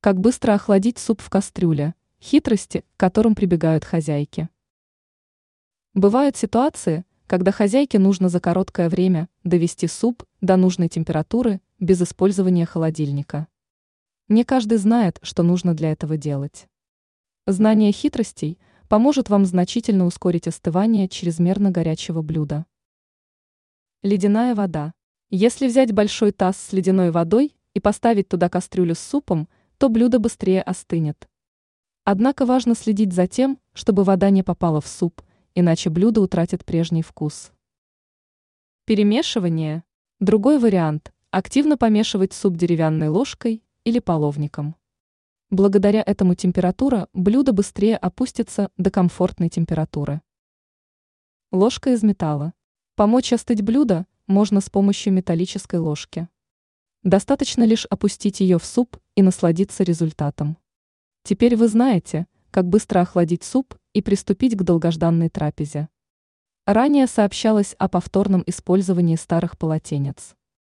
Как быстро охладить суп в кастрюле? Хитрости, к которым прибегают хозяйки. Бывают ситуации, когда хозяйке нужно за короткое время довести суп до нужной температуры без использования холодильника. Не каждый знает, что нужно для этого делать. Знание хитростей поможет вам значительно ускорить остывание чрезмерно горячего блюда. Ледяная вода. Если взять большой таз с ледяной водой и поставить туда кастрюлю с супом, то блюдо быстрее остынет. Однако важно следить за тем, чтобы вода не попала в суп, иначе блюдо утратит прежний вкус. Перемешивание. Другой вариант – активно помешивать суп деревянной ложкой или половником. Благодаря этому температура блюда быстрее опустится до комфортной температуры. Ложка из металла. Помочь остыть блюдо можно с помощью металлической ложки. Достаточно лишь опустить ее в суп и насладиться результатом. Теперь вы знаете, как быстро охладить суп и приступить к долгожданной трапезе. Ранее сообщалось о повторном использовании старых полотенец.